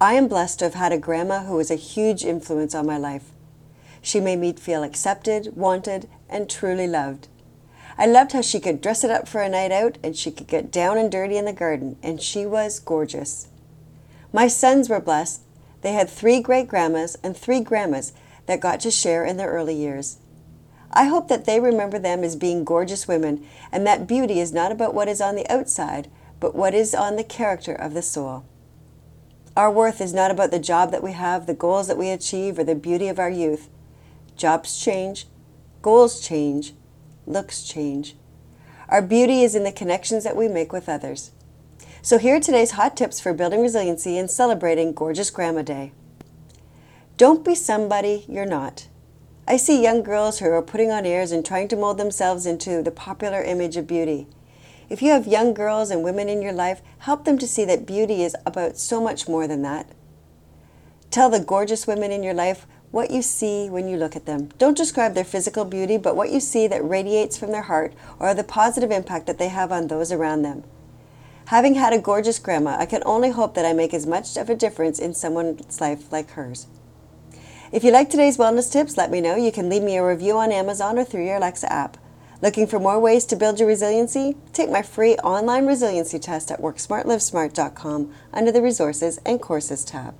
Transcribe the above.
I am blessed to have had a grandma who was a huge influence on my life. She made me feel accepted, wanted, and truly loved. I loved how she could dress it up for a night out and she could get down and dirty in the garden, and she was gorgeous. My sons were blessed. They had three great grandmas and three grandmas that got to share in their early years. I hope that they remember them as being gorgeous women and that beauty is not about what is on the outside, but what is on the character of the soul. Our worth is not about the job that we have, the goals that we achieve, or the beauty of our youth. Jobs change, goals change, looks change. Our beauty is in the connections that we make with others. So, here are today's hot tips for building resiliency and celebrating Gorgeous Grandma Day. Don't be somebody you're not. I see young girls who are putting on airs and trying to mold themselves into the popular image of beauty. If you have young girls and women in your life, help them to see that beauty is about so much more than that. Tell the gorgeous women in your life what you see when you look at them. Don't describe their physical beauty, but what you see that radiates from their heart or the positive impact that they have on those around them. Having had a gorgeous grandma, I can only hope that I make as much of a difference in someone's life like hers. If you like today's wellness tips, let me know. You can leave me a review on Amazon or through your Alexa app. Looking for more ways to build your resiliency? Take my free online resiliency test at worksmartlivesmart.com under the Resources and Courses tab.